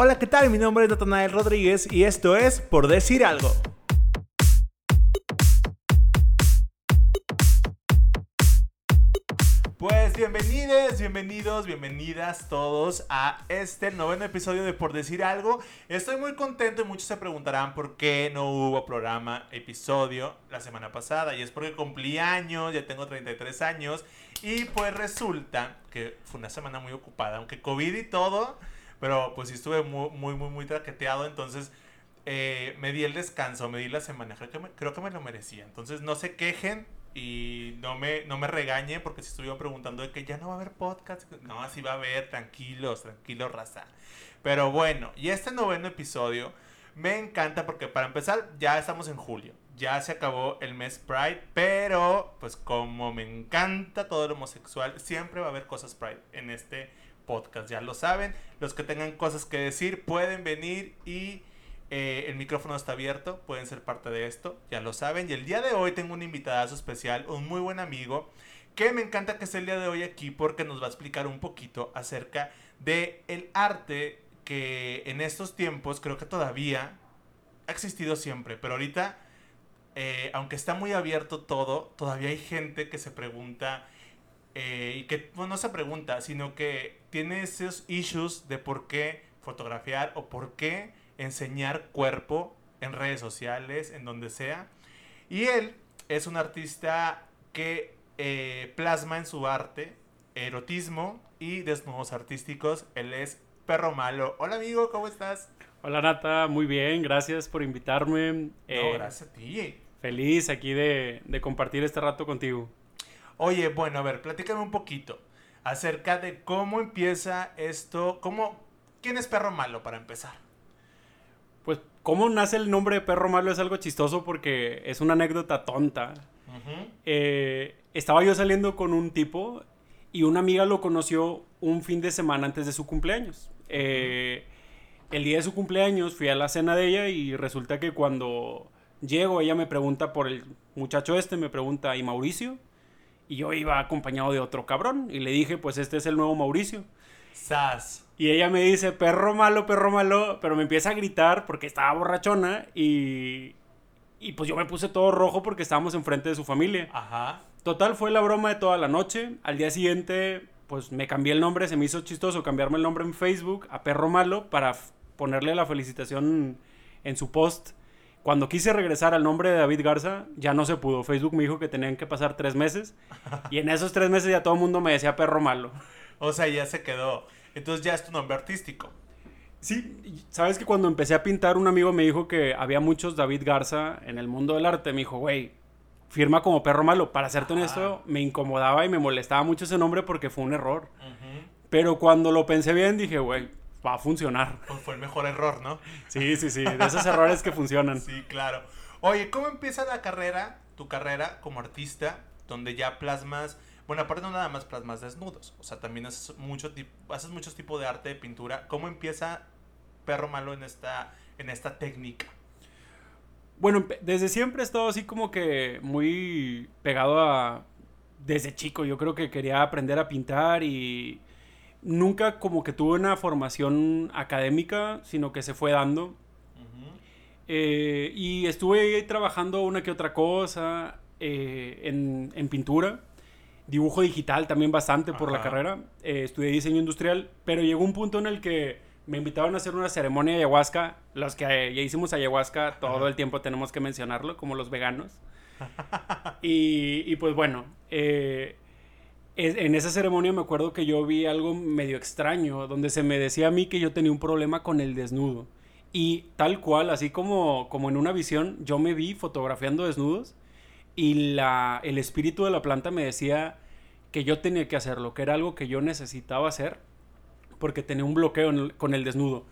Hola, ¿qué tal? Mi nombre es Natanael Rodríguez y esto es Por Decir Algo. Pues bienvenidos, bienvenidos, bienvenidas todos a este noveno episodio de Por Decir Algo. Estoy muy contento y muchos se preguntarán por qué no hubo programa, episodio la semana pasada. Y es porque cumplí años, ya tengo 33 años. Y pues resulta que fue una semana muy ocupada, aunque COVID y todo, pero pues sí estuve muy, muy, muy, muy traqueteado. Entonces eh, me di el descanso, me di la semana. Creo que, me, creo que me lo merecía. Entonces no se quejen y no me, no me regañe porque si estuvieron preguntando de que ya no va a haber podcast. No, así va a haber, tranquilos, tranquilos, raza. Pero bueno, y este noveno episodio me encanta porque para empezar ya estamos en julio. Ya se acabó el mes Pride, pero pues como me encanta todo lo homosexual, siempre va a haber cosas Pride en este podcast, ya lo saben. Los que tengan cosas que decir pueden venir y eh, el micrófono está abierto, pueden ser parte de esto, ya lo saben. Y el día de hoy tengo un invitado especial, un muy buen amigo, que me encanta que esté el día de hoy aquí porque nos va a explicar un poquito acerca de el arte que en estos tiempos creo que todavía ha existido siempre, pero ahorita, eh, aunque está muy abierto todo, todavía hay gente que se pregunta eh, y que no se pregunta, sino que tiene esos issues de por qué fotografiar o por qué enseñar cuerpo en redes sociales, en donde sea. Y él es un artista que eh, plasma en su arte erotismo y desnudos artísticos. Él es Perro Malo. Hola amigo, ¿cómo estás? Hola Nata, muy bien, gracias por invitarme. No, Eh, gracias a ti. Feliz aquí de, de compartir este rato contigo. Oye, bueno, a ver, platícame un poquito acerca de cómo empieza esto, cómo, ¿quién es Perro Malo para empezar? Pues, ¿cómo nace el nombre de perro malo? Es algo chistoso porque es una anécdota tonta. Eh, estaba yo saliendo con un tipo y una amiga lo conoció un fin de semana antes de su cumpleaños. Eh, el día de su cumpleaños fui a la cena de ella y resulta que cuando llego ella me pregunta por el muchacho este, me pregunta, ¿y Mauricio? Y yo iba acompañado de otro cabrón y le dije, pues este es el nuevo Mauricio. Sas. Y ella me dice, perro malo, perro malo, pero me empieza a gritar porque estaba borrachona y, y pues yo me puse todo rojo porque estábamos enfrente de su familia. Ajá. Total, fue la broma de toda la noche. Al día siguiente, pues me cambié el nombre, se me hizo chistoso cambiarme el nombre en Facebook a perro malo para ponerle la felicitación en su post. Cuando quise regresar al nombre de David Garza, ya no se pudo. Facebook me dijo que tenían que pasar tres meses. Y en esos tres meses ya todo el mundo me decía perro malo. O sea, ya se quedó. Entonces ya es tu nombre artístico. Sí, sabes que cuando empecé a pintar, un amigo me dijo que había muchos David Garza en el mundo del arte. Me dijo, güey, firma como perro malo. Para serte honesto, me incomodaba y me molestaba mucho ese nombre porque fue un error. Pero cuando lo pensé bien, dije, güey, va a funcionar. Pues fue el mejor error, ¿no? Sí, sí, sí, de esos errores que funcionan. Sí, claro. Oye, ¿cómo empieza la carrera, tu carrera como artista, donde ya plasmas, bueno, aparte no nada más plasmas desnudos, o sea, también haces, mucho haces muchos tipos de arte de pintura. ¿Cómo empieza Perro Malo en esta, en esta técnica? Bueno, desde siempre he estado así como que muy pegado a... Desde chico, yo creo que quería aprender a pintar y nunca como que tuve una formación académica, sino que se fue dando. Eh, y estuve trabajando una que otra cosa eh, en, en pintura. Dibujo digital también bastante por la carrera. Eh, estudié diseño industrial, pero llegó un punto en el que me invitaron a hacer una ceremonia de ayahuasca. Los que ya hicimos ayahuasca, todo Ajá. el tiempo tenemos que mencionarlo, como los veganos. y, y pues bueno, en esa ceremonia me acuerdo que yo vi algo medio extraño, donde se me decía a mí que yo tenía un problema con el desnudo. Y tal cual, así como, como en una visión, yo me vi fotografiando desnudos y la, el espíritu de la planta me decía que yo tenía que hacerlo, que era algo que yo necesitaba hacer porque tenía un bloqueo el- con el desnudo.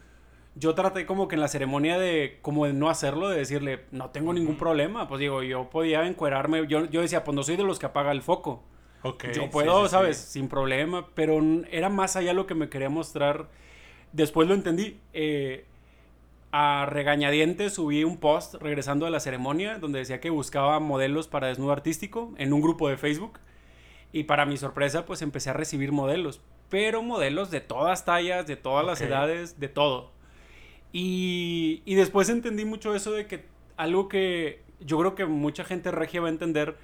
Yo traté como que en la ceremonia de como de no hacerlo, de decirle, no tengo ningún problema. Pues digo, yo podía encuerarme, yo, yo decía, pues no soy de los que apaga el foco. Ok. Yo sí, puedo, sí, sí. ¿sabes? Sin problema, pero era más allá lo que me quería mostrar. Después lo entendí. eh, a regañadientes subí un post regresando de la ceremonia donde decía que buscaba modelos para desnudo artístico en un grupo de Facebook. Y para mi sorpresa, pues empecé a recibir modelos. Pero modelos de todas tallas, de todas las Ok. edades, de todo. Y, y después entendí mucho eso de que algo que yo creo que mucha gente regia va a entender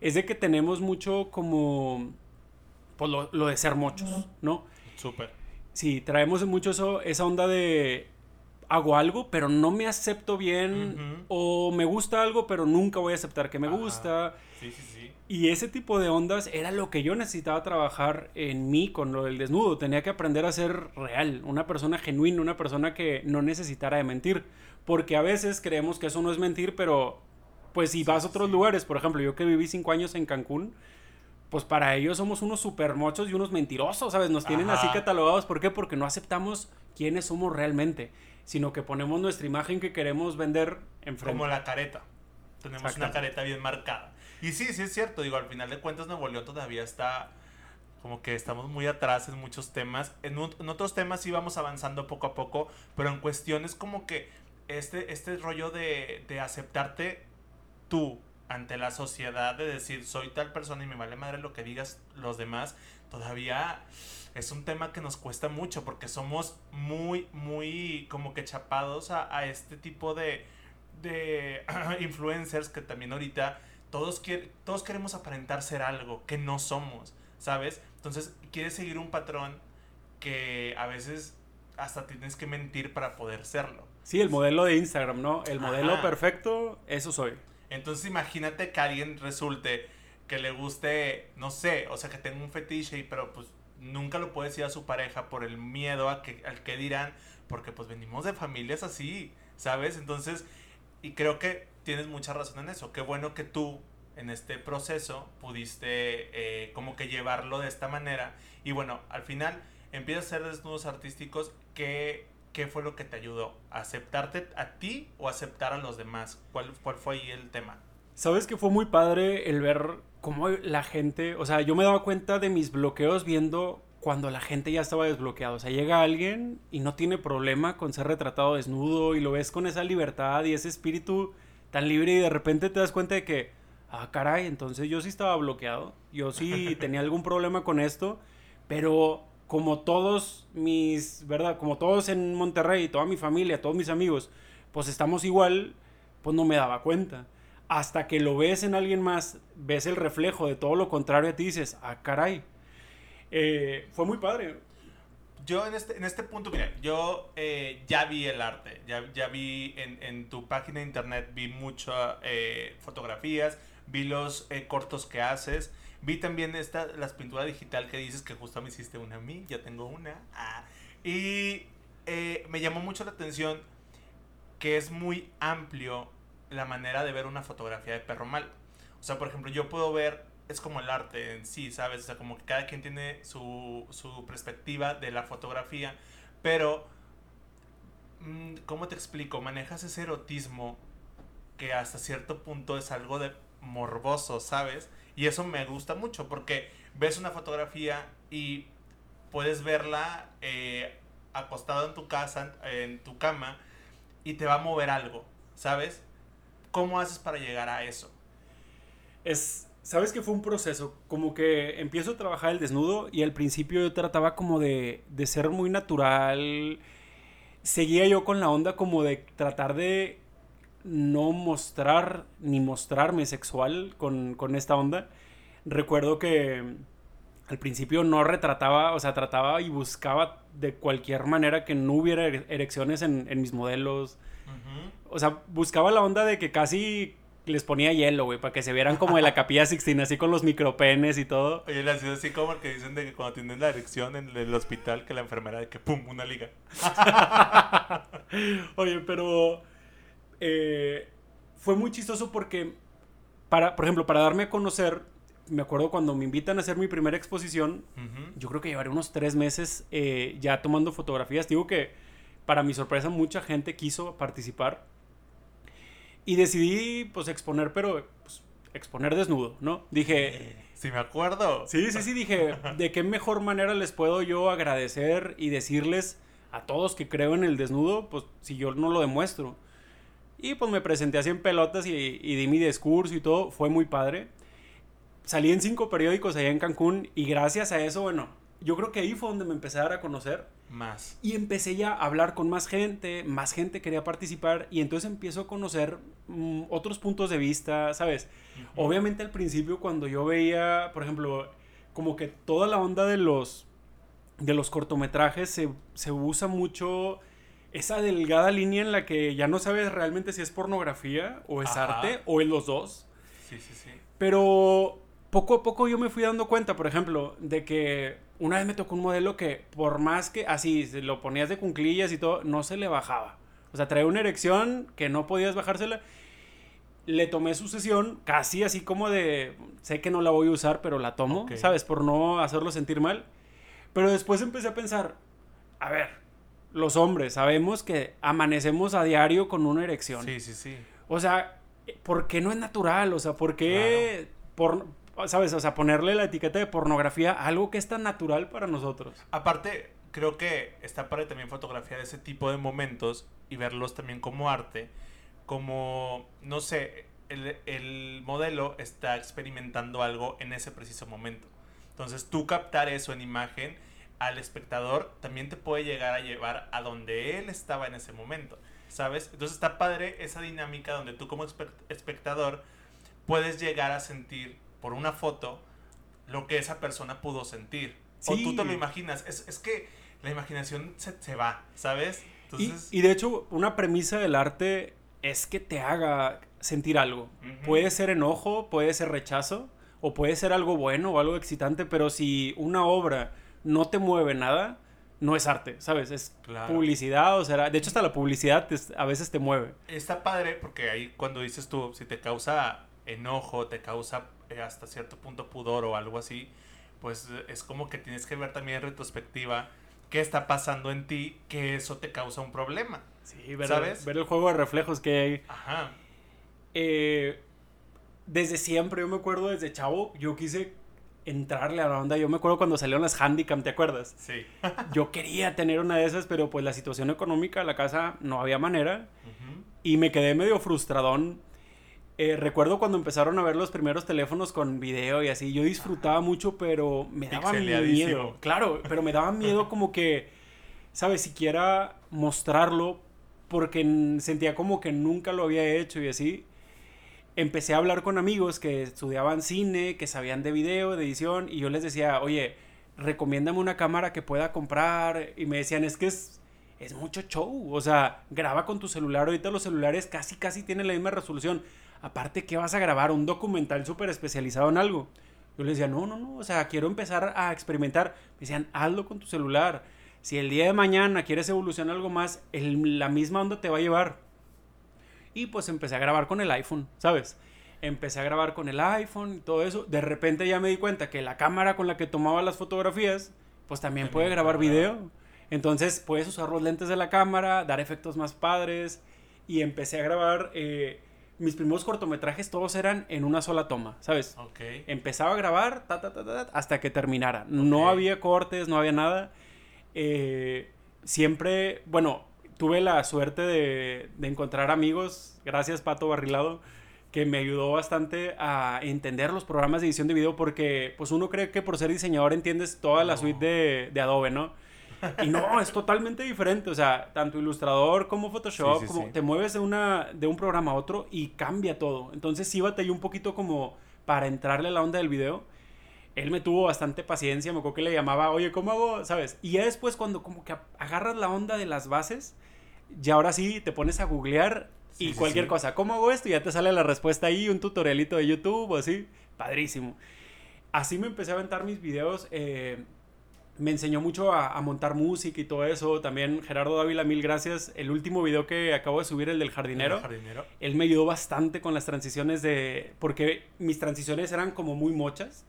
es de que tenemos mucho como pues lo, lo de ser muchos, ¿no? Súper. Sí, traemos mucho eso, esa onda de hago algo, pero no me acepto bien, o me gusta algo, pero nunca voy a aceptar que me gusta. Sí, sí, sí. Y ese tipo de ondas era lo que yo necesitaba trabajar en mí con lo del desnudo. Tenía que aprender a ser real, una persona genuina, una persona que no necesitara de mentir. Porque a veces creemos que eso no es mentir, pero pues si vas a otros lugares, por ejemplo, yo que viví cinco años en Cancún, pues para ellos somos unos super mochos y unos mentirosos, ¿sabes? Nos tienen así catalogados. ¿Por qué? Porque no aceptamos quiénes somos realmente, sino que ponemos nuestra imagen que queremos vender enfrente. Como la careta. Tenemos una careta bien marcada. Y sí, sí es cierto. Digo, al final de cuentas Nuevo León todavía está como que estamos muy atrás en muchos temas. En, en, otros temas sí vamos avanzando poco a poco, pero en cuestiones como que este, este rollo de, de aceptarte tú ante la sociedad de decir soy tal persona y me vale madre lo que digas los demás, todavía es un tema que nos cuesta mucho porque somos muy, muy como que chapados a, este tipo de, de influencers que también ahorita todos, todos queremos aparentar ser algo que no somos, ¿sabes? Entonces quieres seguir un patrón que a veces hasta tienes que mentir para poder serlo. Sí, el modelo de Instagram, ¿no? El modelo perfecto, eso soy. Entonces imagínate que alguien resulte que le guste, no sé, o sea, que tenga un fetiche, y, pero pues nunca lo puede decir a su pareja por el miedo a que, al que dirán, porque pues venimos de familias así, ¿sabes? Entonces, y creo que tienes mucha razón en eso. Qué bueno que tú en este proceso pudiste eh, como que llevarlo de esta manera. Y bueno, al final empiezas a hacer desnudos artísticos que ¿qué fue lo que te ayudó? ¿Aceptarte a ti o aceptar a los demás? ¿Cuál, cuál fue ahí el tema? Sabes que fue muy padre el ver cómo la gente, o sea, yo me daba cuenta de mis bloqueos viendo cuando la gente ya estaba desbloqueada. O sea, llega alguien y no tiene problema con ser retratado desnudo y lo ves con esa libertad y ese espíritu tan libre y de repente te das cuenta de que, ah, caray, entonces yo sí estaba bloqueado, yo sí tenía algún problema con esto, pero como todos mis, ¿verdad? Como todos en Monterrey, toda mi familia, todos mis amigos, pues estamos igual, pues no me daba cuenta. Hasta que lo ves en alguien más, ves el reflejo de todo lo contrario a ti, dices, ah, caray. Eh, fue muy padre. Yo en este, en este punto, mira, yo eh, ya vi el arte, ya, ya vi en, en, tu página de internet, vi muchas eh, fotografías, vi los cortos que haces. Vi también esta, las pinturas digital que dices que justo me hiciste una a mí, yo tengo una. Ah, y eh, me llamó mucho la atención que es muy amplio la manera de ver una fotografía de perro mal. O sea, por ejemplo, yo puedo ver, es como el arte en sí, ¿sabes? O sea, como que cada quien tiene su, su perspectiva de la fotografía, pero, mm, ¿cómo te explico? Manejas ese erotismo que hasta cierto punto es algo de morboso, ¿sabes? Y eso me gusta mucho porque ves una fotografía y puedes verla eh, acostado en tu casa, en tu cama, y te va a mover algo, ¿sabes? ¿Cómo haces para llegar a eso? Es, sabes que fue un proceso, como que empiezo a trabajar el desnudo y al principio yo trataba como de, de ser muy natural, seguía yo con la onda como de tratar de no mostrar ni mostrarme sexual con, con esta onda. Recuerdo que al principio no retrataba, o sea, trataba y buscaba de cualquier manera que no hubiera erecciones en, en mis modelos. O sea, buscaba la onda de que casi les ponía hielo, güey, para que se vieran como de la capilla Sixtina, así con los micropenes y todo. Oye, le hacía así como el que dicen de que cuando tienen la erección en el hospital, que la enfermera de que pum, una liga. Oye, pero eh, fue muy chistoso porque, para, por ejemplo, para darme a conocer, me acuerdo cuando me invitan a hacer mi primera exposición, yo creo que llevaré unos tres meses eh, ya tomando fotografías. Digo que, para mi sorpresa, mucha gente quiso participar. Y decidí, pues, exponer, pero pues, exponer desnudo, ¿no? Dije... Sí, me acuerdo. Sí, sí, sí, dije, ¿de qué mejor manera les puedo yo agradecer y decirles a todos que creo en el desnudo, pues si yo no lo demuestro? Y pues me presenté así en pelotas y, di mi discurso y todo. Fue muy padre. Salí en cinco periódicos allá en Cancún y gracias a eso, bueno, yo creo que ahí fue donde me empecé a dar a conocer. Más. Y empecé ya a hablar con más gente, más gente quería participar y entonces empiezo a conocer mm, otros puntos de vista, ¿sabes? Obviamente al principio cuando yo veía, por ejemplo, como que toda la onda de los, de los cortometrajes se, se usa mucho esa delgada línea en la que ya no sabes realmente si es pornografía o es Ajá. arte o es los dos. Sí, sí, sí. Pero poco a poco yo me fui dando cuenta, por ejemplo, de que una vez me tocó un modelo que por más que así se lo ponías de cunclillas y todo, no se le bajaba. O sea, traía una erección que no podías bajársela. Le tomé su sesión casi así como de, sé que no la voy a usar, pero la tomo. ¿sabes? Por no hacerlo sentir mal. Pero después empecé a pensar, a ver, los hombres sabemos que amanecemos a diario con una erección. Sí, sí, sí. O sea, ¿por qué no es natural? O sea, ¿por qué, por, sabes? O sea, ponerle la etiqueta de pornografía a algo que es tan natural para nosotros. Aparte, creo que está padre también fotografiar ese tipo de momentos y verlos también como arte. Como, no sé, el, el modelo está experimentando algo en ese preciso momento. Entonces, tú captar eso en imagen al espectador también te puede llegar a llevar a donde él estaba en ese momento, ¿sabes? Entonces está padre esa dinámica donde tú como espe- espectador puedes llegar a sentir por una foto lo que esa persona pudo sentir. O tú te lo imaginas. Es, es que la imaginación se, se va, ¿sabes? Y, Entonces, y de hecho, una premisa del arte es que te haga sentir algo. Puede ser enojo, puede ser rechazo, o puede ser algo bueno o algo excitante, pero si una obra no te mueve nada, no es arte, ¿sabes? Es Claro. publicidad, o sea, de hecho hasta la publicidad te- a veces te mueve. está padre porque ahí cuando dices tú, si te causa enojo, te causa eh, hasta cierto punto pudor o algo así, pues es como que tienes que ver también en retrospectiva qué está pasando en ti, que eso te causa un problema. Sí, ver, ¿Sabes? ver el juego de reflejos que hay. Ajá. eh, desde siempre, yo me acuerdo desde chavo, yo quise entrarle a la onda. Yo me acuerdo cuando salieron las Handicam, ¿te acuerdas? Sí. Yo quería tener una de esas, pero pues la situación económica de la casa no había manera. Y me quedé medio frustradón. Eh, recuerdo cuando empezaron a ver los primeros teléfonos con video y así. Yo disfrutaba mucho, pero me daba miedo. Claro, pero me daba miedo como que, ¿sabes? Siquiera mostrarlo porque sentía como que nunca lo había hecho y así. Empecé a hablar con amigos que estudiaban cine, que sabían de video, de edición, y yo les decía, oye, recomiéndame una cámara que pueda comprar. Y me decían, es que es, es mucho show. O sea, graba con tu celular. Ahorita los celulares casi, casi tienen la misma resolución. Aparte, ¿qué vas a grabar? Un documental súper especializado en algo. Yo les decía, no, no, no. O sea, quiero empezar a experimentar. Me decían, hazlo con tu celular. Si el día de mañana quieres evolucionar algo más, el- la misma onda te va a llevar. Y pues empecé a grabar con el iPhone, ¿sabes? Empecé a grabar con el iPhone y todo eso. De repente ya me di cuenta que la cámara con la que tomaba las fotografías, pues también, También puede grabar video. Entonces puedes usar los lentes de la cámara, dar efectos más padres. Y empecé a grabar. eh, mis primeros cortometrajes todos eran en una sola toma, ¿sabes? Ok. Empezaba a grabar ta, ta, ta, ta, ta, hasta que terminara. No Ok. había cortes, no había nada. Eh, siempre, bueno, tuve la suerte de, de encontrar amigos, gracias Pato Barrilado, que me ayudó bastante a entender los programas de edición de video porque pues uno cree que por ser diseñador entiendes toda la suite de, de Adobe, ¿no? Y no, es totalmente diferente, o sea, tanto Ilustrador como Photoshop, Sí, sí, como sí. te mueves de, una, de un programa a otro y cambia todo. Entonces sí batallé un poquito como para entrarle a la onda del video. Él me tuvo bastante paciencia, me acuerdo que le llamaba, oye, ¿cómo hago? ¿Sabes? Y ya después cuando como que agarras la onda de las bases, ya ahora sí te pones a googlear y Sí, cualquier sí. cosa, ¿cómo hago esto? Y ya te sale la respuesta ahí, un tutorialito de YouTube o así, padrísimo. Así me empecé a aventar mis videos. eh, me enseñó mucho a, a montar música y todo eso. También Gerardo Dávila, mil gracias. El último video que acabo de subir, el del jardinero, El jardinero. él me ayudó bastante con las transiciones de... Porque mis transiciones eran como muy mochas.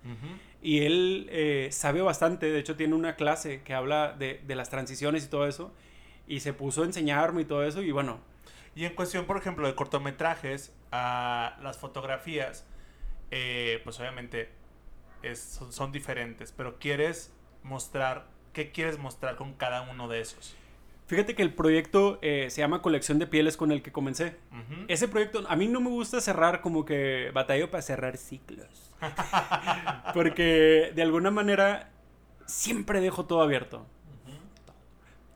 Y él eh, sabe bastante, de hecho tiene una clase que habla de, de las transiciones y todo eso. Y se puso a enseñarme y todo eso. Y bueno, Y en cuestión, por ejemplo, de cortometrajes, a las fotografías, eh, pues obviamente es- son, son diferentes, pero quieres mostrar, ¿qué quieres mostrar con cada uno de esos? fíjate que el proyecto eh, se llama Colección de Pieles con el que comencé. Ese proyecto, a mí no me gusta cerrar como que batallo para cerrar ciclos. Porque de alguna manera siempre dejo todo abierto.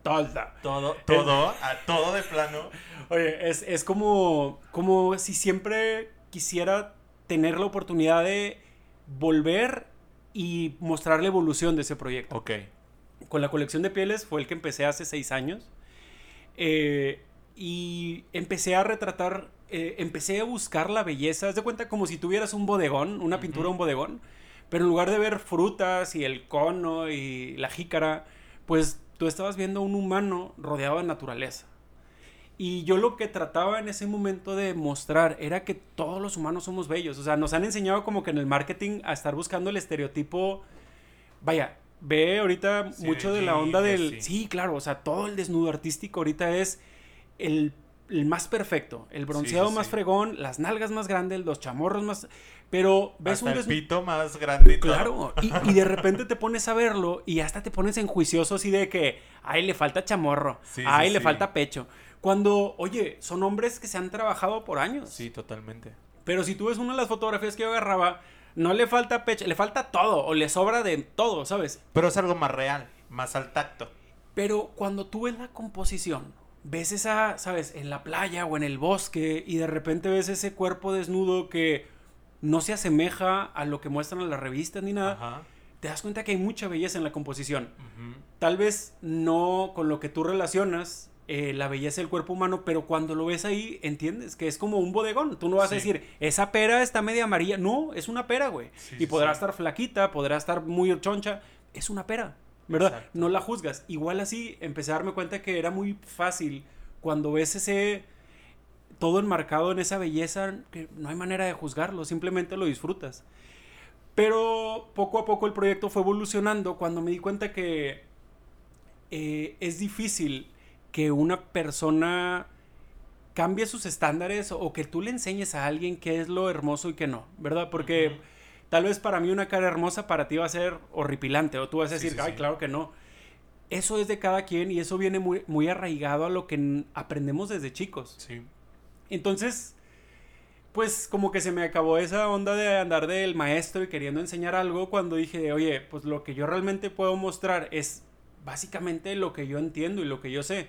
Todo. Todo, todo, a todo de plano. Oye, es, es como, como si siempre quisiera tener la oportunidad de volver y mostrar la evolución de ese proyecto. Ok. Con la colección de pieles fue el que empecé hace seis años. Eh, y empecé a retratar, eh, empecé a buscar la belleza. Haz de cuenta como si tuvieras un bodegón, una pintura, un bodegón. Pero en lugar de ver frutas y el cono y la jícara, pues tú estabas viendo un humano rodeado de naturaleza. Y yo lo que trataba en ese momento de mostrar era que todos los humanos somos bellos. O sea, nos han enseñado como que en el marketing a estar buscando el estereotipo. Vaya, ve ahorita Sí, mucho de la onda de del. sí. Sí, claro, o sea, todo el desnudo artístico ahorita es el, el más perfecto. El bronceado más fregón, las nalgas más grandes, los chamorros más. Pero ves Hasta un el pito más todo. Claro, y, y de repente te pones a verlo y hasta te pones enjuicioso así de que, ay, le falta chamorro, Sí, sí, ay, le sí. falta pecho. Cuando, oye, son hombres que se han trabajado por años. Sí, totalmente. Pero si tú ves una de las fotografías que yo agarraba, no le falta pecho, le falta todo o le sobra de todo, ¿sabes? Pero es algo más real, más al tacto. Pero cuando tú ves la composición, ves esa, ¿sabes? En la playa o en el bosque y de repente ves ese cuerpo desnudo que no se asemeja a lo que muestran en las revistas ni nada, Ajá. te das cuenta que hay mucha belleza en la composición. Tal vez no con lo que tú relacionas eh, la belleza del cuerpo humano, pero cuando lo ves ahí, entiendes que es como un bodegón. Tú no vas a decir, esa pera está media amarilla. No, es una pera, güey. Sí, y podrá sí. estar flaquita, podrá estar muy choncha. Es una pera, ¿verdad? Exacto. No la juzgas. Igual así, empecé a darme cuenta que era muy fácil cuando ves ese todo enmarcado en esa belleza que no hay manera de juzgarlo, simplemente lo disfrutas. Pero poco a poco el proyecto fue evolucionando cuando me di cuenta que eh, es difícil que una persona cambie sus estándares o que tú le enseñes a alguien qué es lo hermoso y qué no, ¿verdad? Porque tal vez para mí una cara hermosa para ti va a ser horripilante o tú vas a decir, sí, ay, sí. claro que no. Eso es de cada quien y eso viene muy, muy arraigado a lo que aprendemos desde chicos. Sí. Entonces, pues como que se me acabó esa onda de andar del maestro y queriendo enseñar algo cuando dije, oye, pues lo que yo realmente puedo mostrar es básicamente lo que yo entiendo y lo que yo sé.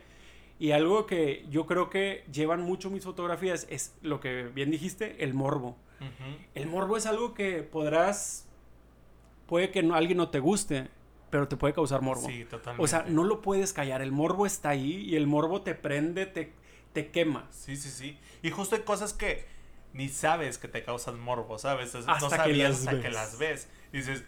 Y algo que yo creo que llevan mucho mis fotografías es lo que bien dijiste, el morbo. El morbo es algo que podrás, puede que no, alguien no te guste, pero te puede causar morbo. Sí, totalmente. o sea, no lo puedes callar, el morbo está ahí y el morbo te prende, te, te quema. Sí, sí, sí. Y justo hay cosas que ni sabes que te causan morbo, ¿sabes? Es- Hasta no que sabías las hasta que las ves. Y dices,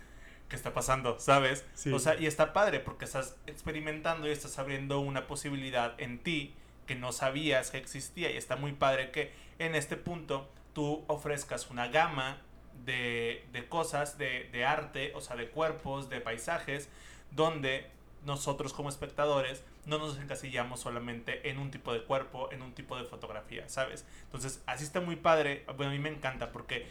¿qué está pasando? ¿Sabes? Sí. O sea, y está padre porque estás experimentando y estás abriendo una posibilidad en ti que no sabías que existía. Y está muy padre que en este punto tú ofrezcas una gama de, de cosas, de, de arte, o sea, de cuerpos, de paisajes, donde nosotros como espectadores no nos encasillamos solamente en un tipo de cuerpo, en un tipo de fotografía, ¿sabes? Entonces, así está muy padre. Bueno, a mí me encanta porque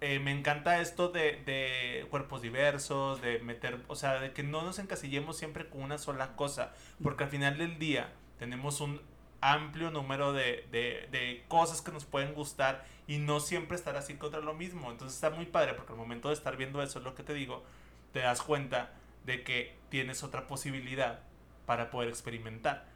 eh, me encanta esto de, de cuerpos diversos, de meter, o sea, de que no nos encasillemos siempre con una sola cosa, porque al final del día tenemos un amplio número de, de, de cosas que nos pueden gustar y no siempre estar así contra lo mismo. Entonces está muy padre porque al momento de estar viendo eso, es lo que te digo, te das cuenta de que tienes otra posibilidad para poder experimentar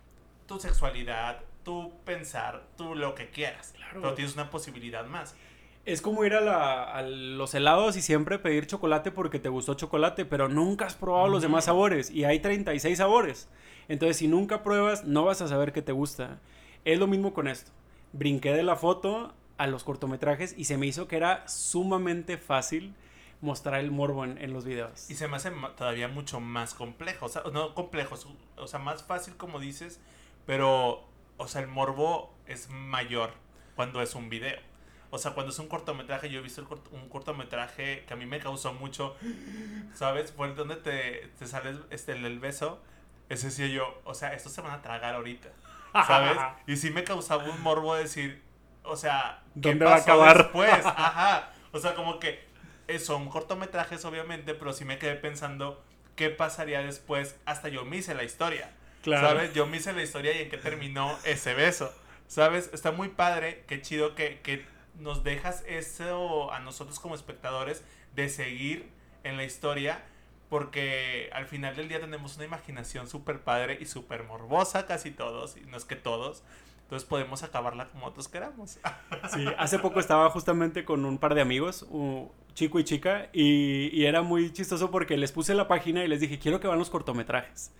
tu sexualidad, tu pensar, tú lo que quieras. Claro. Pero tienes una posibilidad más. Es como ir a, la- a los helados y siempre pedir chocolate porque te gustó chocolate, pero nunca has probado los demás sabores y hay 36 sabores. Entonces, si nunca pruebas, no vas a saber qué te gusta. Es lo mismo con esto. Brinqué de la foto a los cortometrajes y se me hizo que era sumamente fácil mostrar el morbo en, en los videos. Y se me hace todavía mucho más complejo. O sea, no complejo, o sea, más fácil como dices, pero, o sea, el morbo es mayor cuando es un video. O sea, cuando es un cortometraje, yo he visto el cort- un cortometraje que a mí me causó mucho, ¿sabes? Fue donde te, te sale este, el, el beso. Ese decía yo, o sea, estos se van a tragar ahorita, ¿sabes? y sí me causaba un morbo decir, o sea, ¿qué ¿Dónde va a pasó acabar? después? Ajá. O sea, como que son cortometrajes, obviamente, pero sí me quedé pensando qué pasaría después. Hasta yo me hice la historia. Claro. ¿Sabes? Yo me hice la historia y en qué terminó ese beso. ¿Sabes? Está muy padre, qué chido que, que nos dejas eso a nosotros como espectadores de seguir en la historia, porque al final del día tenemos una imaginación súper padre y súper morbosa casi todos, y no es que todos. Entonces podemos acabarla como nosotros queramos. Sí, hace poco estaba justamente con un par de amigos, chico y chica, y, era muy chistoso porque les puse la página y les dije, quiero que van los cortometrajes.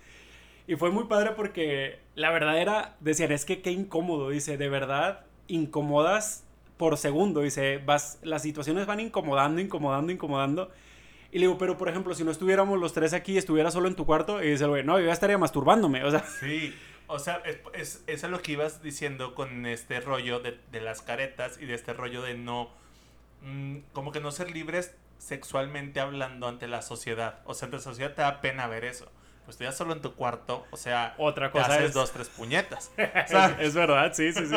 Y fue muy padre porque la verdad era, decían, es que qué incómodo, dice, de verdad, incomodas por segundo, dice, vas, las situaciones van incomodando, incomodando, incomodando. Y le digo, pero por ejemplo, si no estuviéramos los tres aquí, estuviera solo en tu cuarto, y dice, güey, no, yo ya estaría masturbándome, o sea. Sí, o sea, es, es, es lo que ibas diciendo con este rollo de, de las caretas y de este rollo de no, mmm, como que no ser libres sexualmente hablando ante la sociedad. O sea, ante la sociedad te da pena ver eso. Pues tú ya solo en tu cuarto, o sea, otra cosa te haces es... dos, tres puñetas. es, es, verdad, sí, sí, sí.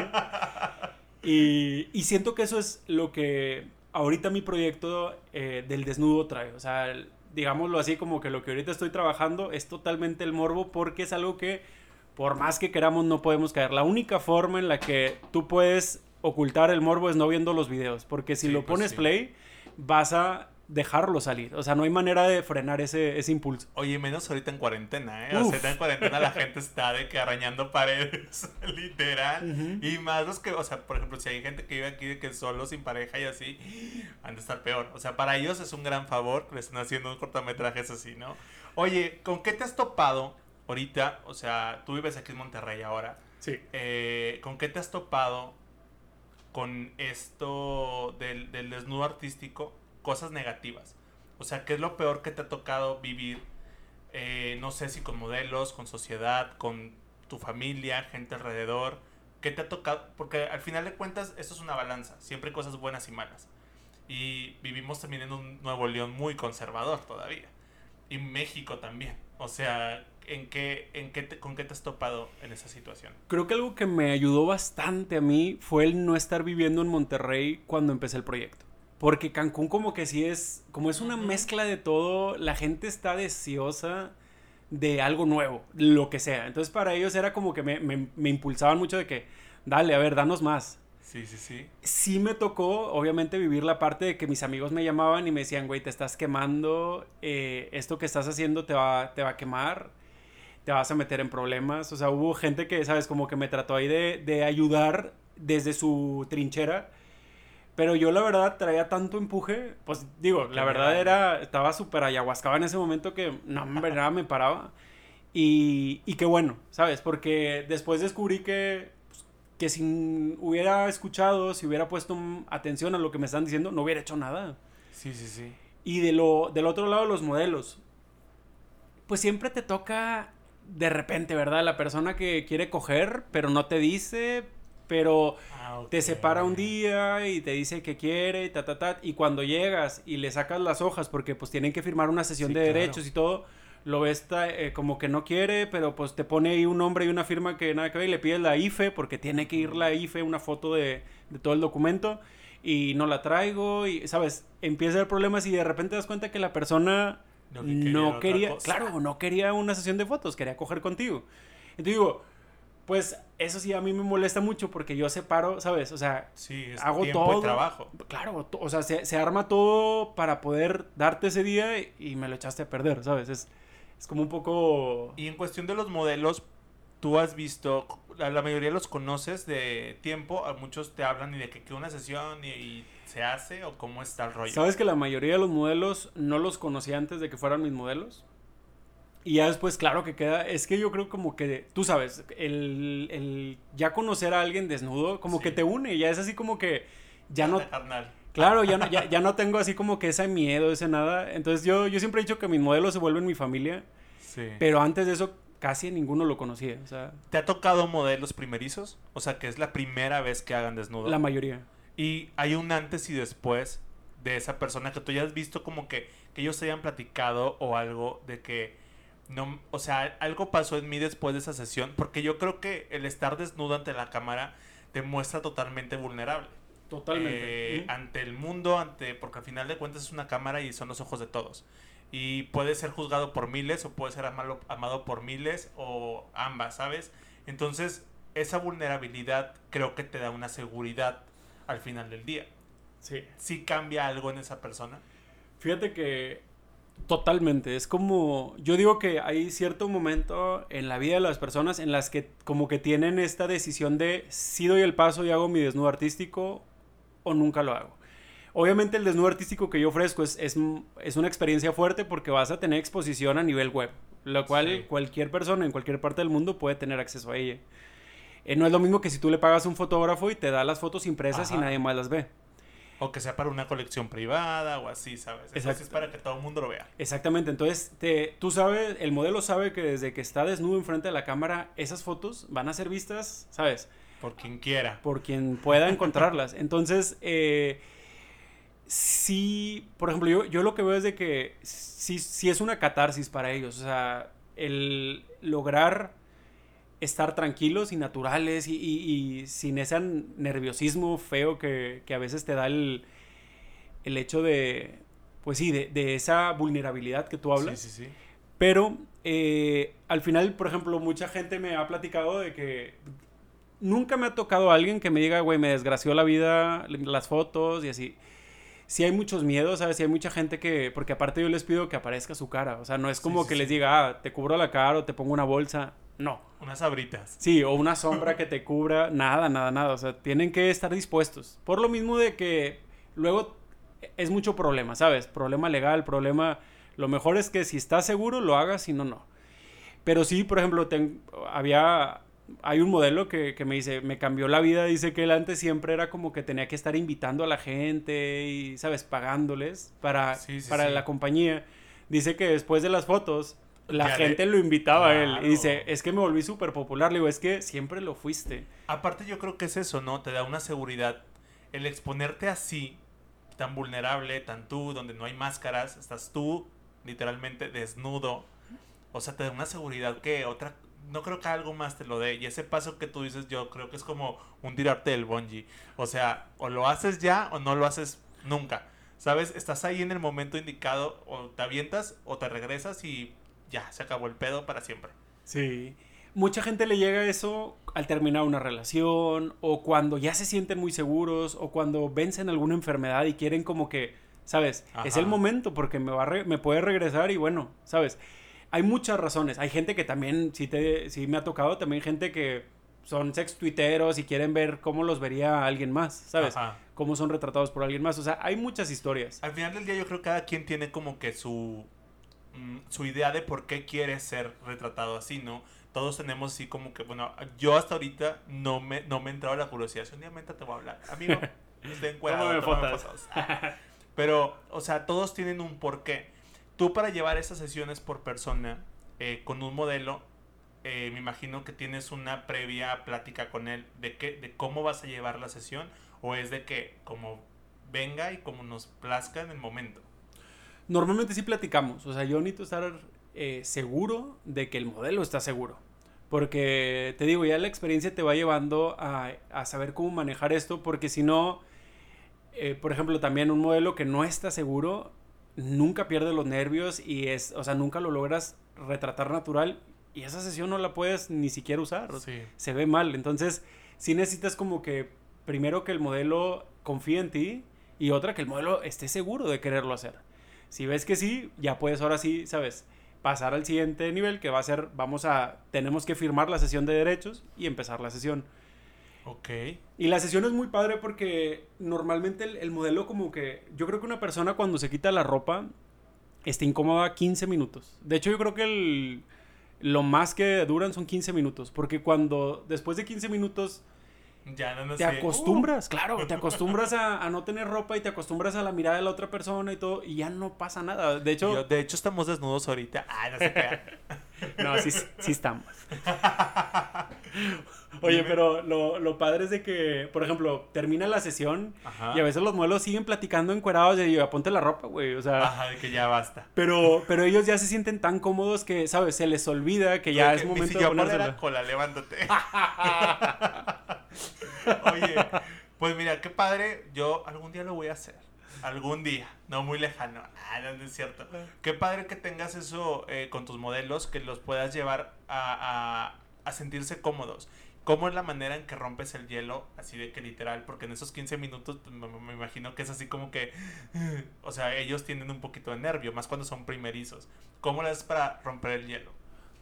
y, y siento que eso es lo que ahorita mi proyecto eh, del desnudo trae. O sea, digámoslo así, como que lo que ahorita estoy trabajando es totalmente el morbo porque es algo que por más que queramos no podemos caer. La única forma en la que tú puedes ocultar el morbo es no viendo los videos. Porque si sí, lo pones pues sí. play, vas a dejarlo salir. O sea, no hay manera de frenar ese, ese impulso. Oye, menos ahorita en cuarentena, ¿eh? Uf. O sea, en cuarentena la gente está de que arañando paredes, literal. Uh -huh. Y más los que, o sea, por ejemplo, si hay gente que vive aquí de que solo, sin pareja y así, han de estar peor. O sea, para ellos es un gran favor que le están haciendo un cortometrajes así, ¿no? Oye, ¿con qué te has topado ahorita? O sea, tú vives aquí en Monterrey ahora. Sí. Eh, ¿Con qué te has topado con esto del, del desnudo artístico? cosas negativas. O sea, ¿qué es lo peor que te ha tocado vivir? Eh, no sé si con modelos, con sociedad, con tu familia, gente alrededor. ¿Qué te ha tocado? Porque al final de cuentas esto es una balanza. Siempre hay cosas buenas y malas. Y vivimos también en un Nuevo León muy conservador todavía. Y México también. O sea, ¿en qué, en qué te, ¿con qué te has topado en esa situación? Creo que algo que me ayudó bastante a mí fue el no estar viviendo en Monterrey cuando empecé el proyecto. Porque Cancún como que sí es, como es una mezcla de todo, la gente está deseosa de algo nuevo, lo que sea. Entonces para ellos era como que me, me, me, impulsaban mucho de que, dale, a ver, danos más. Sí, sí, sí. Sí me tocó, obviamente, vivir la parte de que mis amigos me llamaban y me decían, güey, te estás quemando, eh, esto que estás haciendo te va, te va a quemar, te vas a meter en problemas. O sea, hubo gente que, ¿sabes? Como que me trató ahí de, de ayudar desde su trinchera pero yo la verdad traía tanto empuje, pues digo, la verdad era, estaba súper ayahuascaba en ese momento que no, en verdad me paraba. Y, y qué bueno, ¿sabes? Porque después descubrí que, pues, que si hubiera escuchado, si hubiera puesto atención a lo que me están diciendo, no hubiera hecho nada. Sí, sí, sí. Y de lo, del otro lado, los modelos. Pues siempre te toca de repente, ¿verdad? La persona que quiere coger, pero no te dice, pero ah, okay. te separa un día y te dice que quiere, ta, ta, ta, y cuando llegas y le sacas las hojas, porque pues tienen que firmar una sesión sí, de claro. derechos y todo, lo ves eh, como que no quiere, pero pues te pone ahí un nombre y una firma que nada que ver y le pides la IFE, porque tiene que ir la IFE, una foto de, de todo el documento, y no la traigo, y sabes, empieza el problema si de repente te das cuenta que la persona no, que quería, no quería claro, no quería una sesión de fotos, quería coger contigo. Entonces digo, pues eso sí a mí me molesta mucho porque yo separo, ¿sabes? O sea, sí, es hago tiempo todo. Y trabajo. Claro, o sea, se, se, arma todo para poder darte ese día y, y, me lo echaste a perder, ¿sabes? Es, es como un poco... Y en cuestión de los modelos, tú has visto, la, la mayoría los conoces de tiempo, a muchos te hablan y de que, que una sesión y, y se hace o cómo está el rollo. ¿Sabes que la mayoría de los modelos no los conocí antes de que fueran mis modelos? Y ya después, claro que queda, es que yo creo como que, tú sabes, el, el ya conocer a alguien desnudo, como sí. que te une, ya es así como que ya no... Carnal. Claro, ya no, ya, ya no tengo así como que ese miedo, ese nada. Entonces yo, yo siempre he dicho que mis modelos se vuelven mi familia. Sí. Pero antes de eso casi ninguno lo conocía. O sea, ¿Te ha tocado modelos primerizos? O sea, que es la primera vez que hagan desnudo. La mayoría. Y hay un antes y después de esa persona que tú ya has visto como que, que ellos se hayan platicado o algo de que no, o sea, algo pasó en mí después de esa sesión, porque yo creo que el estar desnudo ante la cámara te muestra totalmente vulnerable. Totalmente. Eh. Ante el mundo, ante porque al final de cuentas es una cámara y son los ojos de todos. Y puede ser juzgado por miles o puede ser amado, amado por miles o ambas, ¿sabes? Entonces, esa vulnerabilidad creo que te da una seguridad al final del día. Sí. ¿Sí cambia algo en esa persona? Fíjate que Totalmente, es como, yo digo que hay cierto momento en la vida de las personas en las que como que tienen esta decisión de si doy el paso y hago mi desnudo artístico o nunca lo hago. Obviamente el desnudo artístico que yo ofrezco es, es, es una experiencia fuerte porque vas a tener exposición a nivel web, lo cual Sí. cualquier persona en cualquier parte del mundo puede tener acceso a ella. Eh, no es lo mismo que si tú le pagas a un fotógrafo y te da las fotos impresas y nadie más las ve. O que sea para una colección privada o así, ¿sabes? Exacto. es para que todo el mundo lo vea. Exactamente, entonces te, tú sabes, el modelo sabe que desde que está desnudo enfrente de la cámara, esas fotos van a ser vistas, ¿sabes? Por quien quiera. Por quien pueda encontrarlas. Entonces, eh, sí, por ejemplo, yo, yo lo que veo es de que sí, sí es una catarsis para ellos, o sea, el lograr estar tranquilos y naturales y, y- y sin ese nerviosismo feo que, que a veces te da el, el hecho de, pues sí, de, de esa vulnerabilidad que tú hablas. Sí, sí, sí. Pero eh, al final, por ejemplo, mucha gente me ha platicado de que nunca me ha tocado alguien que me diga, güey, me desgració la vida, las fotos y así. Sí hay muchos miedos, ¿sabes? Sí hay mucha gente que, porque aparte yo les pido que aparezca su cara, o sea, no es como sí, que les diga, ah, te cubro la cara o te pongo una bolsa, no. Unas abritas. Sí, o una sombra que te cubra, nada, nada, nada, o sea, tienen que estar dispuestos. Por lo mismo de que luego es mucho problema, ¿sabes? Problema legal, problema... Lo mejor es que si estás seguro, lo hagas, si no, no. Pero sí, por ejemplo, ten- había... Hay un modelo que, que me dice, me cambió la vida, dice que él antes siempre era como que tenía que estar invitando a la gente y, ¿sabes? Pagándoles para, Sí, sí, para sí. la compañía. Dice que después de las fotos, la Ya de- gente lo invitaba a él. Y dice, es que me volví súper popular. Le digo, es que siempre lo fuiste. Aparte yo creo que es eso, ¿no? Te da una seguridad. El exponerte así, tan vulnerable, tan tú, donde no hay máscaras, estás tú literalmente desnudo. O sea, te da una seguridad que otra... No creo que algo más te lo dé. Y ese paso que tú dices, yo creo que es como un tirarte del bungee. O sea, o lo haces ya o no lo haces nunca. ¿Sabes? Estás ahí en el momento indicado, o te avientas o te regresas y ya, se acabó el pedo para siempre. Sí. Mucha gente le llega a eso al terminar una relación o cuando ya se sienten muy seguros o cuando vencen alguna enfermedad y quieren como que, ¿sabes? Es el momento porque me, va a re- me puede regresar y bueno, ¿sabes? Hay muchas razones. Hay gente que también, sí, te, sí me ha tocado, también gente que son sex tuiteros y quieren ver cómo los vería alguien más, ¿sabes? Ajá. Cómo son retratados por alguien más. O sea, hay muchas historias. Al final del día yo creo que cada quien tiene como que su, mm, su idea de por qué quiere ser retratado así, ¿no? Todos tenemos así como que, bueno, yo hasta ahorita no me, no me he entrado la curiosidad. Si un día me entra, te voy a hablar. Amigo, estoy encuadrado. Pero, o sea, todos tienen un porqué. Tú para llevar esas sesiones por persona eh, con un modelo, eh, me imagino que tienes una previa plática con él de, qué, de cómo vas a llevar la sesión o es de que como venga y como nos plazca en el momento. Normalmente sí platicamos, o sea, yo necesito estar eh, seguro de que el modelo está seguro. Porque te digo, ya la experiencia te va llevando a, a saber cómo manejar esto, porque si no, por ejemplo, también un modelo que no está seguro, nunca pierde los nervios y es, o sea, nunca lo logras retratar natural y esa sesión no la puedes ni siquiera usar. Sí. se ve mal. Entonces, sí necesitas como que primero que el modelo confíe en ti y otra que el modelo esté seguro de quererlo hacer. Si ves que sí, ya puedes ahora sí, ¿sabes? Pasar al siguiente nivel que va a ser, vamos a, tenemos que firmar la sesión de derechos y empezar la sesión. Ok. Y la sesión es muy padre porque normalmente el, el modelo como que, yo creo que una persona cuando se quita la ropa está incómoda 15 minutos. De hecho, yo creo que el, lo más que duran son 15 minutos, porque cuando después de 15 minutos Ya no, no te sé. Uh. acostumbras, claro, te acostumbras a, a no tener ropa y te acostumbras a la mirada de la otra persona y todo, y ya no pasa nada. De hecho, yo- de hecho, estamos desnudos ahorita. Ah, no sé qué. no, sí, sí estamos. Oye, pero lo, lo padre es de que, por ejemplo, termina la sesión Ajá. y a veces los modelos siguen platicando encuerados y yo, ponte la ropa, güey, o sea... Ajá, de que ya basta. Pero, pero ellos ya se sienten tan cómodos que, ¿sabes? Se les olvida que ya Oye, es mi momento de ponérsela. la cola, levántate. Oye, pues mira, qué padre. Yo algún día lo voy a hacer. Algún día, no muy lejano. Ah, no, no es cierto. Qué padre que tengas eso eh, con tus modelos, que los puedas llevar a, a- sentirse cómodos. ¿Cómo es la manera en que rompes el hielo? Así de que literal, porque en esos 15 minutos pues, me, me imagino que es así como que, o sea, ellos tienen un poquito de nervio, más cuando son primerizos. ¿Cómo le haces para romper el hielo?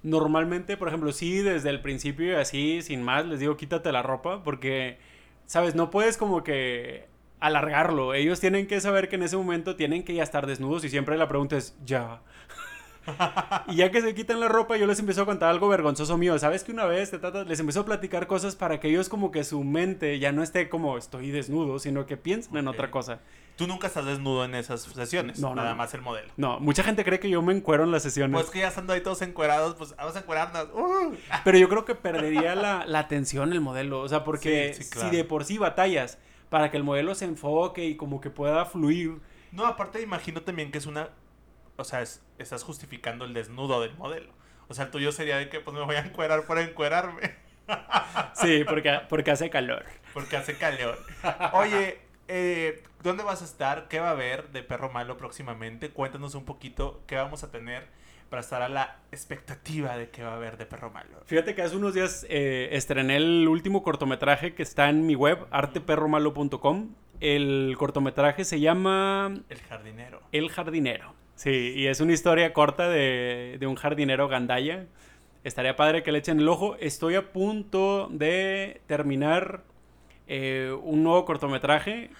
Normalmente, por ejemplo, sí, desde el principio y así, sin más, les digo, quítate la ropa, porque, ¿sabes? No puedes como que alargarlo. Ellos tienen que saber que en ese momento tienen que ya estar desnudos y siempre la pregunta es, ya. y ya que se quitan la ropa, yo les empiezo a contar algo vergonzoso mío. ¿Sabes que una vez te les empezó a platicar cosas para que ellos como que su mente ya no esté como estoy desnudo, sino que piensen en otra cosa. Tú nunca estás desnudo en esas sesiones, No, no, nada no. más el modelo. No, mucha gente cree que yo me encuero en las sesiones. Pues que ya estando ahí todos encuerados, pues vamos a encuerarnos. ¡Uh! Pero yo creo que perdería la, la atención el modelo. O sea, porque Sí, sí, claro. si de por sí batallas para que el modelo se enfoque y como que pueda fluir. No, aparte imagino también que es una, o sea, es- estás justificando el desnudo del modelo. O sea, el tuyo sería de que pues me voy a encuerar por encuerarme, Sí, porque, porque hace calor. porque hace calor. Oye, eh, ¿dónde vas a estar? ¿Qué va a haber de Perro Malo próximamente? Cuéntanos un poquito qué vamos a tener para estar a la expectativa de qué va a haber de Perro Malo. Fíjate que hace unos días eh, estrené el último cortometraje que está en mi web, arteperromalo.com. El cortometraje se llama El jardinero. El jardinero. Sí, y es una historia corta de, de un jardinero gandaya. Estaría padre que le echen el ojo. Estoy a punto de terminar eh, un nuevo cortometraje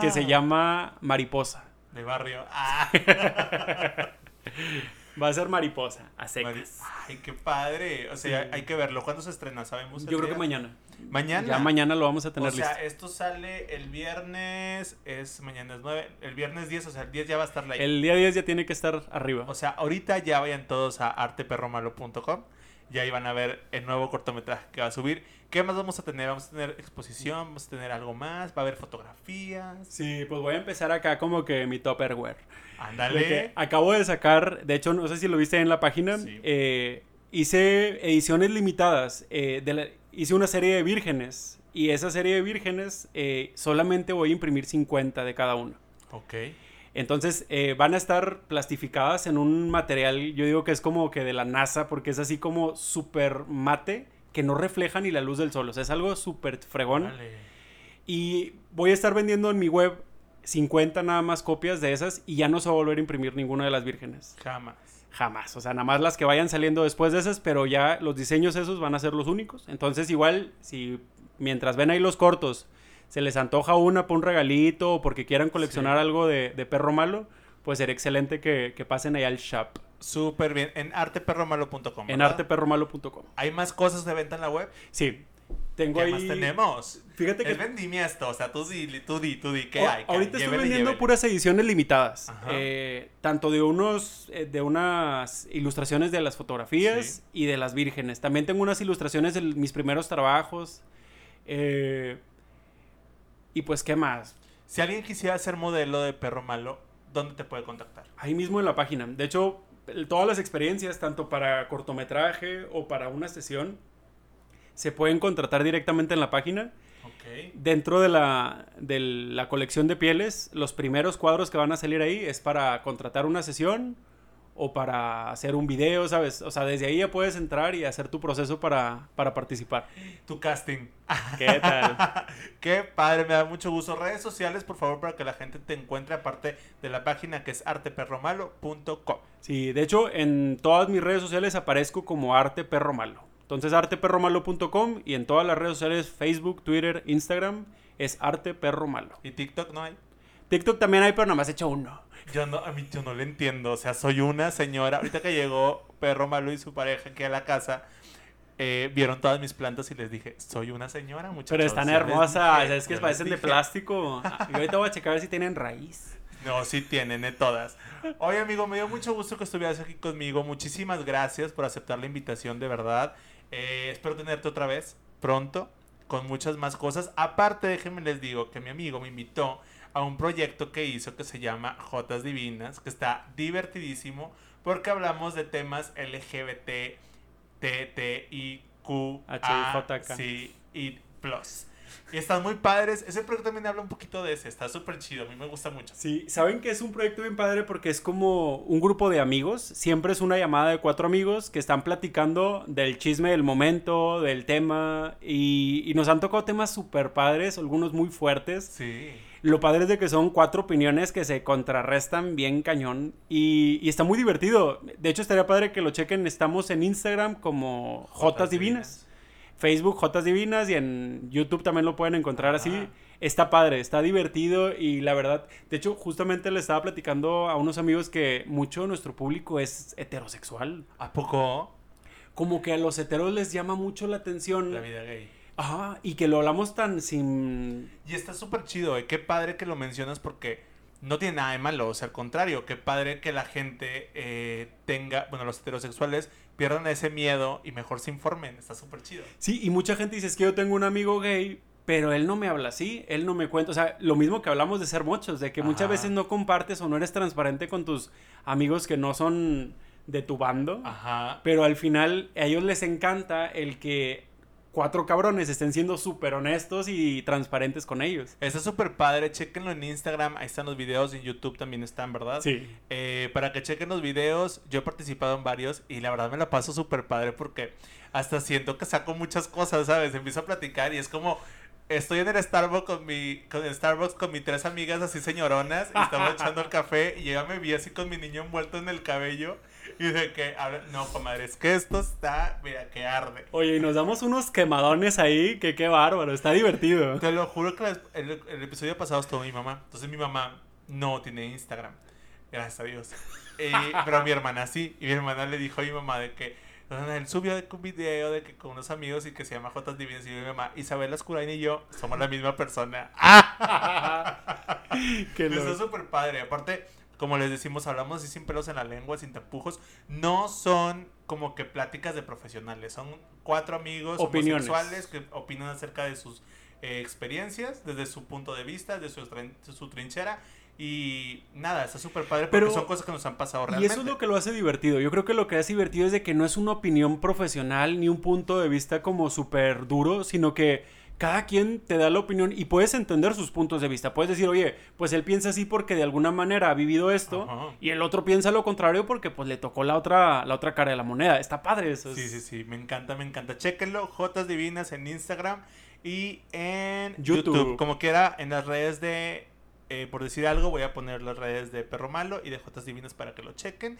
que se Ah, llama Mariposa. De barrio. Ah, Va a ser Mariposa, a Mari- secas. Ay, qué padre. O sea, Sí. hay que verlo. ¿Cuándo se estrena? ¿Sabemos? Yo creo día? que mañana. Mañana. Ya mañana lo vamos a tener o sea, listo. esto sale el viernes, es mañana es 9, el viernes 10, o sea, el 10 ya va a estar la El día 10 ya tiene que estar arriba. O sea, ahorita ya vayan todos a arteperromalo.com y ahí van a ver el nuevo cortometraje que va a subir. ¿Qué más vamos a tener? Vamos a tener exposición, vamos a tener algo más, va a haber fotografías. Sí, pues voy a empezar acá como que mi topperware. Ándale. acabo de sacar, de hecho, no sé si lo viste en la página, Sí. eh, hice ediciones limitadas, eh, de la- hice una serie de vírgenes y esa serie de vírgenes eh, solamente voy a imprimir 50 de cada uno. Ok. Entonces eh, van a estar plastificadas en un material, yo digo que es como que de la NASA, porque es así como súper mate, que no refleja ni la luz del sol, o sea, es algo súper fregón. Vale. Y voy a estar vendiendo en mi web 50 nada más copias de esas y ya no se va a volver a imprimir ninguna de las vírgenes. Jamás. Jamás. O sea, nada más las que vayan saliendo después de esas, pero ya los diseños esos van a ser los únicos. Entonces, igual, si mientras ven ahí los cortos, se les antoja una por un regalito o porque quieran coleccionar Sí. algo de, de perro malo, pues sería excelente que, que pasen ahí al shop. Súper bien. En arteperromalo.com. En arteperromalo.com. ¿Hay más cosas de venta en la web? Sí. Tengo ¿Qué ahí. más tenemos? Fíjate que Es vendimia esto, o sea, tú di, tú di, tú di, ¿qué hay? ¿Qué Ahorita hay? estoy Llévele, vendiendo llévele. puras ediciones limitadas. Eh, tanto de unos eh, de unas ilustraciones de las fotografías Sí. y de las vírgenes. También tengo unas ilustraciones de mis primeros trabajos. eh, y pues, ¿qué más? Si alguien quisiera ser modelo de perro malo, ¿dónde te puede contactar? Ahí mismo en la página. De hecho, todas las experiencias, tanto para cortometraje o para una sesión, se pueden contratar directamente en la página. Dentro de la, de la colección de pieles, los primeros cuadros que van a salir ahí es para contratar una sesión o para hacer un video, ¿sabes? O sea, desde ahí ya puedes entrar y hacer tu proceso para, para participar. Tu casting. ¿Qué tal? Qué padre, me da mucho gusto. Redes sociales, por favor, para que la gente te encuentre, aparte de la página que es arteperromalo.com. Sí, de hecho, en todas mis redes sociales aparezco como Arte Perro Malo. Entonces, arteperromalo.com y en todas las redes sociales, Facebook, Twitter, Instagram, es Arte Perro Malo. ¿Y TikTok no hay? TikTok también hay, pero nada más he hecho uno. Yo no, a mí yo no le entiendo. O sea, soy una señora. Ahorita que llegó Perro Malo y su pareja aquí a la casa, eh, vieron todas mis plantas y les dije, soy una señora, muchachos. Pero están hermosas, dije, es que parecen de plástico. Ah, Y ahorita voy a checar a ver si tienen raíz. No, sí tienen, de todas. Oye, amigo, me dio mucho gusto que estuvieras aquí conmigo. Muchísimas gracias por aceptar la invitación, de verdad. Eh, espero tenerte otra vez pronto, con muchas más cosas. Aparte, déjenme les digo que mi amigo me invitó a un proyecto que hizo que se llama Jotas Divinas, que está divertidísimo porque hablamos de temas LGBT, sí, y plus. Y están muy padres. Ese proyecto también habla un poquito de ese. Está súper chido. A mí me gusta mucho. Sí, saben que es un proyecto bien padre porque es como un grupo de amigos. Siempre es una llamada de cuatro amigos que están platicando del chisme del momento, del tema. Y, y nos han tocado temas súper padres, algunos muy fuertes. Sí. Lo padre es de que son cuatro opiniones que se contrarrestan bien cañón y, y está muy divertido. De hecho, estaría padre que lo chequen. Estamos en Instagram como Jotas Divinas. Facebook Jotas Divinas y en YouTube también lo pueden encontrar así. Está padre, está divertido y la verdad, de hecho, justamente le estaba platicando a unos amigos que mucho de nuestro público es heterosexual. ¿A poco? Como que a los heteros les llama mucho la atención. La vida gay. Ajá, y que lo hablamos tan sin... Y está súper chido, eh. Qué padre que lo mencionas porque no tiene nada de malo. O sea, al contrario, qué padre que la gente eh, tenga, bueno, los heterosexuales pierdan ese miedo y mejor se informen. Está súper chido. Sí, y mucha gente dice, es que yo tengo un amigo gay, pero él no me habla así, él no me cuenta, o sea, lo mismo que hablamos de ser muchos, de que muchas veces no compartes o no eres transparente con tus amigos que no son de tu bando, Ajá. pero al final a ellos les encanta el que cuatro cabrones estén siendo súper honestos y transparentes con ellos. Está súper padre. Chequenlo en Instagram. Ahí están los videos. En YouTube también están, ¿verdad? Sí. Eh, para que chequen los videos, yo he participado en varios y la verdad me la paso súper padre porque hasta siento que saco muchas cosas, ¿sabes? Empiezo a platicar y es como estoy en el Starbucks con mi con el Starbucks con mis tres amigas así señoronas y estamos echando el café y yo me vi así con mi niño envuelto en el cabello y de que no, comadre, es que esto está, mira, que arde. Oye, y nos damos unos quemadones ahí, que qué bárbaro, está divertido. Te lo juro que el, el episodio pasado estuvo mi mamá. Entonces mi mamá no tiene Instagram. Gracias a Dios. Eh, pero mi hermana sí. Y mi hermana le dijo a mi mamá de que "Ana, él subió un video de que con unos amigos y que se llama Jotas Divinas. Y mi mamá, Isabel Ascurain y yo somos la misma persona. Qué Está loco. súper padre. Aparte, como les decimos, hablamos así sin pelos en la lengua, sin tapujos. No son como que pláticas de profesionales. Son cuatro amigos Opiniones. homosexuales que opinan acerca de sus eh, experiencias, desde su punto de vista, de su, su trinchera. Y nada, está súper padre porque Pero- son cosas que nos han pasado Y realmente. eso es lo que lo hace divertido. Yo creo que lo que hace divertido es de que no es una opinión profesional ni un punto de vista como súper duro, sino que cada quien te da la opinión y puedes entender sus puntos de vista. Puedes decir, oye, pues él piensa así porque de alguna manera ha vivido esto Ajá. y el otro piensa lo contrario porque pues le tocó la otra, la otra cara de la moneda. Está padre eso. Sí, sí, sí, me encanta, me encanta. Chéquenlo, Jotas Divinas en Instagram y en YouTube. YouTube. Como quiera, en las redes de, eh, por decir algo, voy a poner las redes de Perro Malo y de Jotas Divinas para que lo chequen.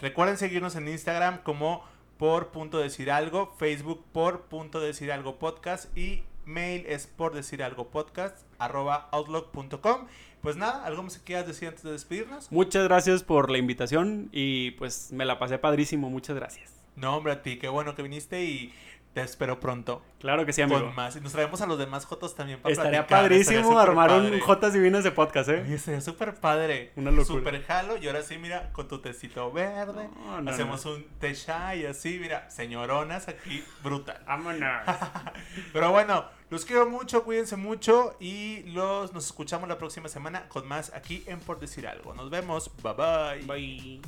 Recuerden seguirnos en Instagram como por punto decir algo, Facebook por punto decir algo podcast y mail es por decir algo podcast arroba outlook.com. Pues nada, ¿algo más que quieras decir antes de despedirnos? Muchas gracias por la invitación y pues me la pasé padrísimo. Muchas gracias. No, hombre, a ti, qué bueno que viniste y te espero pronto. Claro que sí, amigo. Con más. Y nos traemos a los demás Jotos también para Estaría platicar, padrísimo estaría armar un. Jotas Divinas de podcast, ¿eh? Oye, estaría súper padre. Una locura. Súper jalo. Y ahora sí, mira, con tu tecito verde. No, no, hacemos un té chai así, mira, señoronas aquí, brutal. Vámonos. Pero bueno, los quiero mucho, cuídense mucho y los nos escuchamos la próxima semana con más aquí en Por Decir Algo. Nos vemos. Bye bye. Bye.